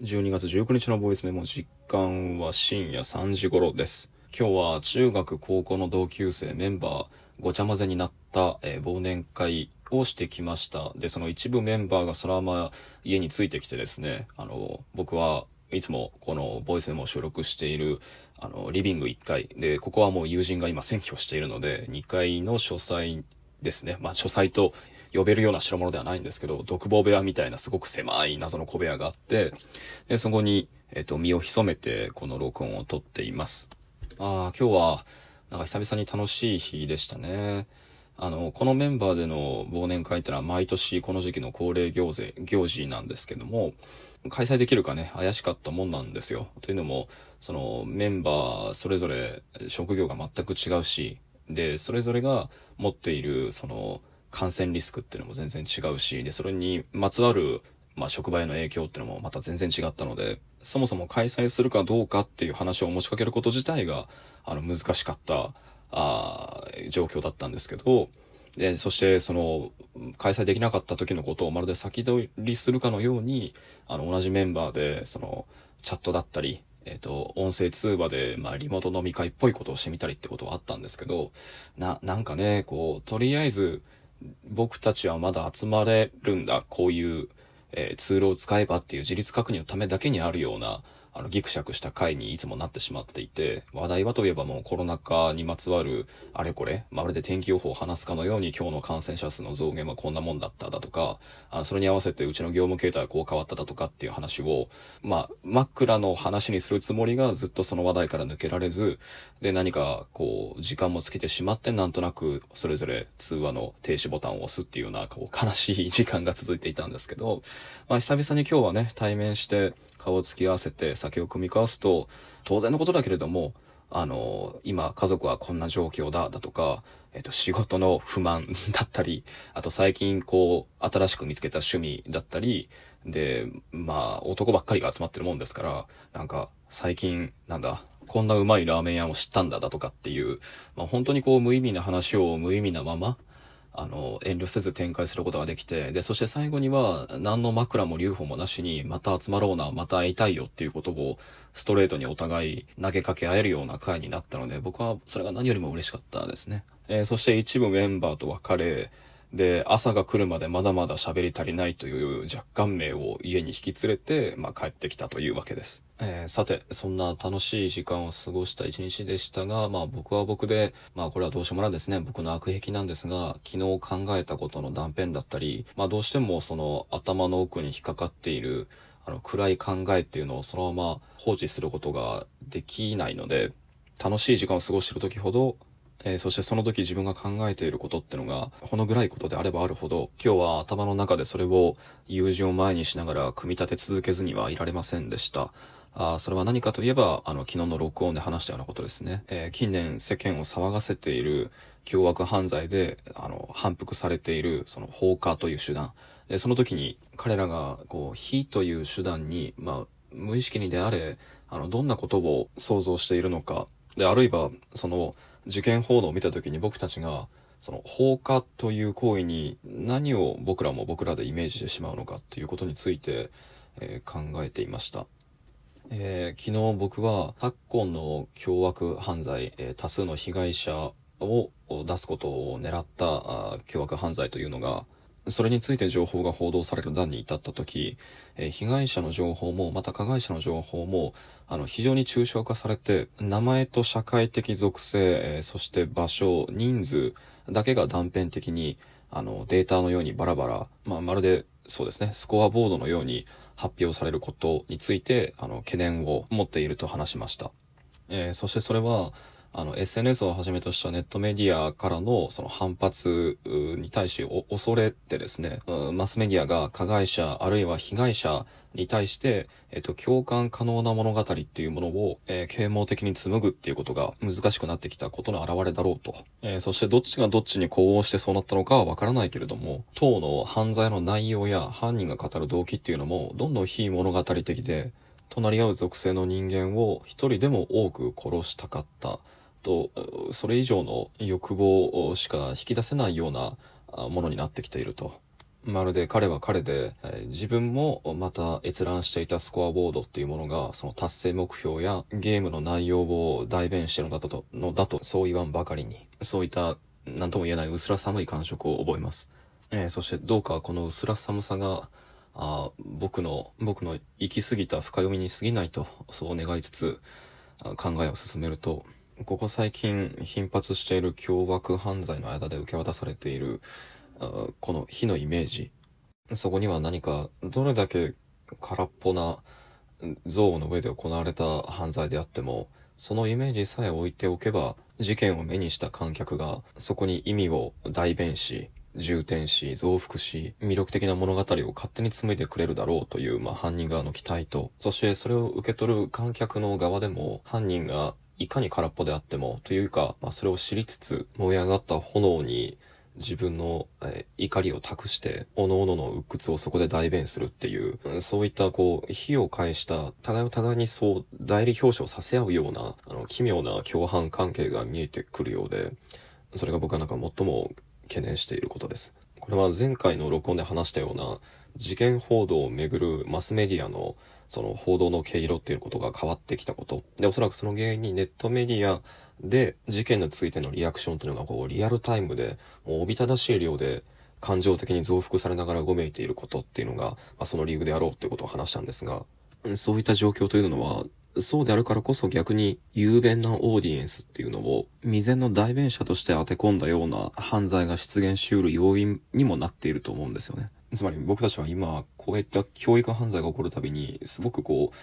12月19日のボイスメモ実感は深夜3時頃です。今日は中学高校の同級生メンバーごちゃ混ぜになった、えー忘年会をしてきました。で、その一部メンバーがそのまま家についてきてですね、あの、僕はいつもこのボイスメモを収録しているあの、リビング1階で、ここはもう友人が今占拠しているので、2階の書斎ですね。まあ書斎と呼べるような代物ではないんですけど、独房部屋みたいなすごく狭い謎の小部屋があって、で、そこに、えっ、と、身を潜めてこの録音を撮っています。ああ、今日は、なんか久々に楽しい日でしたね。あの、このメンバーでの忘年会ってのは毎年この時期の恒例行事、行事なんですけども、開催できるかね、怪しかったもんなんですよ。というのも、そのメンバーそれぞれ職業が全く違うし、で、それぞれが持っているその感染リスクっていうのも全然違うし、で、それにまつわるまあ、職場への影響っていうのもまた全然違ったので、そもそも開催するかどうかっていう話を持ちかけること自体が、あの、難しかった、あ状況だったんですけど、で、そして、その、開催できなかった時のことをまるで先取りするかのように、あの、同じメンバーで、その、チャットだったり、えっ、と、音声通話で、まあ、リモート飲み会っぽいことをしてみたりってことはあったんですけど、な、なんかね、こう、とりあえず、僕たちはまだ集まれるんだ、こういう、えーツールを使えばっていう自立確認のためだけにあるような、あの、ギクシャクした回にいつもなってしまっていて、話題はといえばもうコロナ禍にまつわるあれこれ、まるで天気予報を話すかのように今日の感染者数の増減はこんなもんだっただとか、あそれに合わせてうちの業務形態はこう変わっただとかっていう話を、まあ、真っ暗の話にするつもりがずっとその話題から抜けられず、で、何かこう、時間も尽きてしまってなんとなくそれぞれ通話の停止ボタンを押すっていうような、こう、悲しい時間が続いていたんですけど、まあ、久々に今日はね、対面して顔を突き合わせて酒を組み交わすと、当然のことだけれども、あの、今家族はこんな状況だ、だとか、えっと、仕事の不満 だったり、あと最近こう、新しく見つけた趣味だったり、で、まあ、男ばっかりが集まってるもんですから、なんか、最近、なんだ、こんなうまいラーメン屋を知ったんだだとかっていう、まあ本当にこう無意味な話を無意味なまま、あの、遠慮せず展開することができて、で、そして最後には、何の枕も留保もなしに、また集まろうな、また会いたいよっていうことを、ストレートにお互い投げかけ合えるような回になったので、僕はそれが何よりも嬉しかったですね。えーそして一部メンバーと別れ、で、朝が来るまでまだまだ喋り足りないという若干名を家に引き連れて、まあ帰ってきたというわけです。えーさて、そんな楽しい時間を過ごした一日でしたが、まあ僕は僕で、まあこれはどうしようもないですね。僕の悪癖なんですが、昨日考えたことの断片だったり、まあどうしてもその頭の奥に引っかかっている、あの暗い考えっていうのをそのまま放置することができないので、楽しい時間を過ごしている時ほど、えーそしてその時自分が考えていることってのが、ほの暗いことであればあるほど、今日は頭の中でそれを友人を前にしながら組み立て続けずにはいられませんでした。あそれは何かといえば、あの、昨日の録音で話したようなことですね。えー近年世間を騒がせている凶悪犯罪で、あの、反復されている、その放火という手段。で、その時に彼らが、こう、火という手段に、まあ、無意識にであれ、あの、どんなことを想像しているのか。で、あるいは、その、事件報道を見た時に僕たちが、その放火という行為に何を僕らも僕らでイメージしてしまうのかっていうことについて、えー考えていました。えー昨日僕は昨今の凶悪犯罪、えー多数の被害者を出すことを狙った凶悪犯罪というのが、それについて情報が報道される段に至った時、えー被害者の情報も、また加害者の情報も、あの、非常に抽象化されて、名前と社会的属性、えーそして場所、人数だけが断片的に、あの、データのようにバラバラ、まあ、まるで、そうですね、スコアボードのように発表されることについて、あの、懸念を持っていると話しました。えーそしてそれは、あの、SNS をはじめとしたネットメディアからのその反発に対し恐れてですね、マスメディアが加害者あるいは被害者に対して、えっと、共感可能な物語っていうものを、えー啓蒙的に紡ぐっていうことが難しくなってきたことの表れだろうと。えーそしてどっちがどっちに呼応してそうなったのかはわからないけれども、当の犯罪の内容や犯人が語る動機っていうのも、どんどん非物語的で、隣り合う属性の人間を一人でも多く殺したかったと、それ以上の欲望しか引き出せないようなものになってきていると。まるで彼は彼で、自分もまた閲覧していたスコアボードっていうものが、その達成目標やゲームの内容を代弁してるのだと、のだと、そう言わんばかりに、そういった、何とも言えない薄ら寒い感触を覚えます。えー、そしてどうかこの薄ら寒さが、あ僕の、僕の行き過ぎた深読みに過ぎないと、そう願いつつ、考えを進めると、ここ最近頻発している凶悪犯罪の間で受け渡されている、この火のイメージ。そこには何か、どれだけ空っぽな像の上で行われた犯罪であっても、そのイメージさえ置いておけば、事件を目にした観客が、そこに意味を代弁し、重点し、増幅し、魅力的な物語を勝手に紡いでくれるだろうという、まあ、犯人側の期待と、そしてそれを受け取る観客の側でも、犯人がいかに空っぽであっても、というか、まあ、それを知りつつ、燃え上がった炎に自分の、え、怒りを託して、各々の鬱屈をそこで代弁するっていう、そういったこう、火を返した、互いを互いにそう、代理表彰させ合うような、あの、奇妙な共犯関係が見えてくるようで、それが僕はなんか最も懸念していることです。これは前回の録音で話したような、事件報道をめぐるマスメディアのその報道の毛色っていうことが変わってきたこと。で、おそらくその原因にネットメディアで事件についてのリアクションというのがこうリアルタイムで、もうおびただしい量で感情的に増幅されながらごめいていることっていうのが、まあ、その理由であろうっていうことを話したんですが、そういった状況というのは、そうであるからこそ逆に雄弁なオーディエンスっていうのを未然の代弁者として当て込んだような犯罪が出現し得る要因にもなっていると思うんですよね。つまり僕たちは今、こういった教育犯罪が起こるたびに、すごくこう、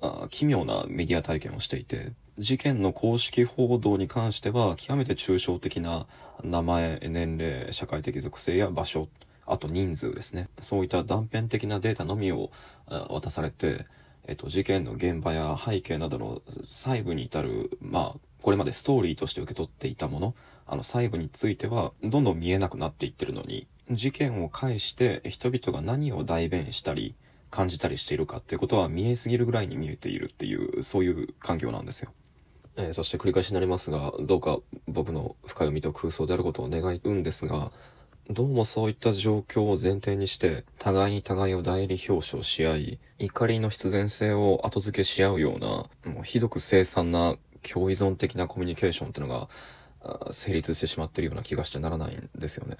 あ奇妙なメディア体験をしていて、事件の公式報道に関しては、極めて抽象的な名前、年齢、社会的属性や場所、あと人数ですね。そういった断片的なデータのみを渡されて、えっと、事件の現場や背景などの細部に至る、まあ、これまでストーリーとして受け取っていたもの、あの細部については、どんどん見えなくなっていってるのに、事件を介して人々が何を代弁したり、感じたりしているかっていうことは見えすぎるぐらいに見えているっていう、そういう環境なんですよ。えー、そして繰り返しになりますが、どうか僕の深読みと空想であることを願うんですが、どうもそういった状況を前提にして、互いに互いを代理表彰し合い、怒りの必然性を後付けし合うような、もうひどく凄惨な共依存的なコミュニケーションっていうのが、成立してしまってるような気がしてならないんですよね。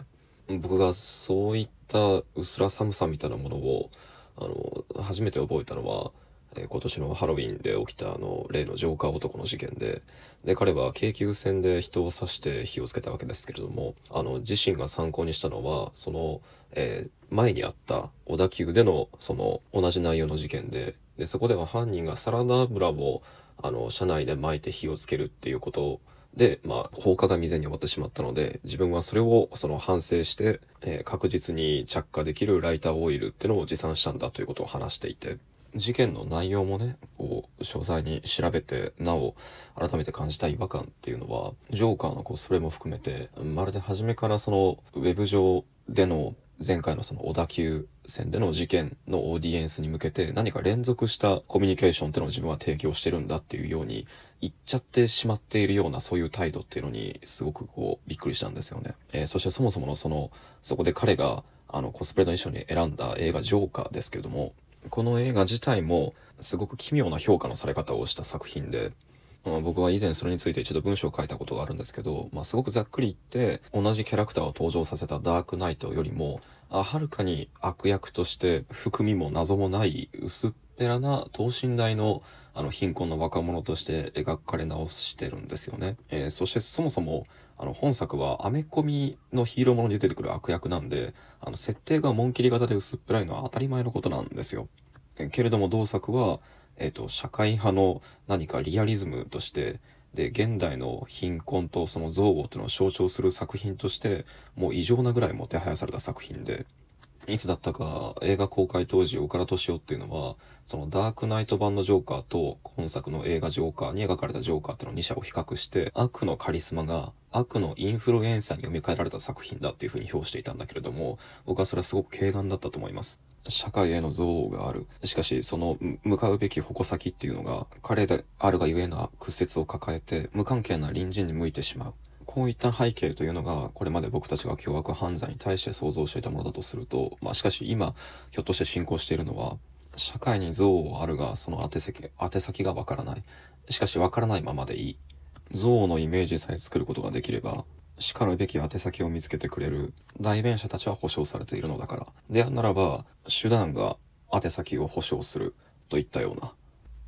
僕がそういった薄ら寒さみたいなものを、あの、初めて覚えたのは、え、今年のハロウィンで起きたあの、例のジョーカー男の事件で、で、彼は京急線で人を刺して火をつけたわけですけれども、あの、自身が参考にしたのは、その、えー、前にあった小田急での、その、同じ内容の事件で、で、そこでは犯人がサラダ油を、あの、車内で巻いて火をつけるっていうことで、まあ、放火が未然に終わってしまったので、自分はそれをその反省して、えー、確実に着火できるライターオイルっていうのを持参したんだということを話していて、事件の内容もね、こう、詳細に調べて、なお、改めて感じた違和感っていうのは、ジョーカーのこう、それも含めて、まるで初めからその、ウェブ上での前回のその小田急線での事件のオーディエンスに向けて何か連続したコミュニケーションっていうのを自分は提供してるんだっていうように言っちゃってしまっているようなそういう態度っていうのにすごくこうびっくりしたんですよね。えー、そしてそもそものその、そこで彼があのコスプレの衣装に選んだ映画ジョーカーですけれども、この映画自体もすごく奇妙な評価のされ方をした作品で、まあ、僕は以前それについて一度文章を書いたことがあるんですけど、まあ、すごくざっくり言って、同じキャラクターを登場させたダークナイトよりも、はるかに悪役として含みも謎もない薄っぺらな等身大のあの貧困の若者として描かれ直してるんですよね。えー、そしてそもそもあの本作はアメコミのヒーローものに出てくる悪役なんで、あの設定が紋切り型で薄っぺらいのは当たり前のことなんですよ。えー、けれども同作は、えっ、ー、と、社会派の何かリアリズムとして、で、現代の貧困とその憎悪というのを象徴する作品として、もう異常なぐらいもてはやされた作品で、いつだったか映画公開当時岡田敏夫っていうのは、そのダークナイト版のジョーカーと今作の映画ジョーカーに描かれたジョーカーっていうの2社を比較して、悪のカリスマが悪のインフルエンサーに読み替えられた作品だっていう風に評していたんだけれども、僕はそれはすごく軽眼だったと思います。社会への憎悪がある。しかし、その向かうべき矛先っていうのが、彼であるがゆえな屈折を抱えて、無関係な隣人に向いてしまう。こういった背景というのが、これまで僕たちが凶悪犯罪に対して想像していたものだとすると、まあしかし今、ひょっとして進行しているのは、社会に憎悪あるが、その宛先、宛先がわからない。しかしわからないままでいい。憎悪のイメージさえ作ることができれば、叱るべき宛先を見つけてくれる代弁者たちは保証されているのだから。であならば、手段が宛先を保証するといったような。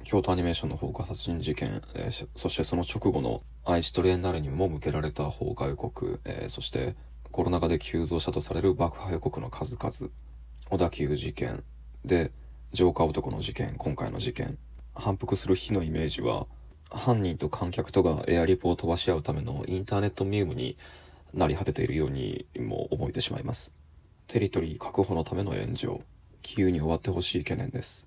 京都アニメーションの放火殺人事件、えー、そしてその直後の愛知トレーナーレにも向けられた放火予告、えー、そしてコロナ禍で急増したとされる爆破予告の数々、小田急事件で、浄化男の事件、今回の事件、反復する日のイメージは、犯人と観客とがエアリポを飛ばし合うためのインターネットミウムになり果てているようにも思えてしまいます。テリトリー確保のための炎上、急に終わってほしい懸念です。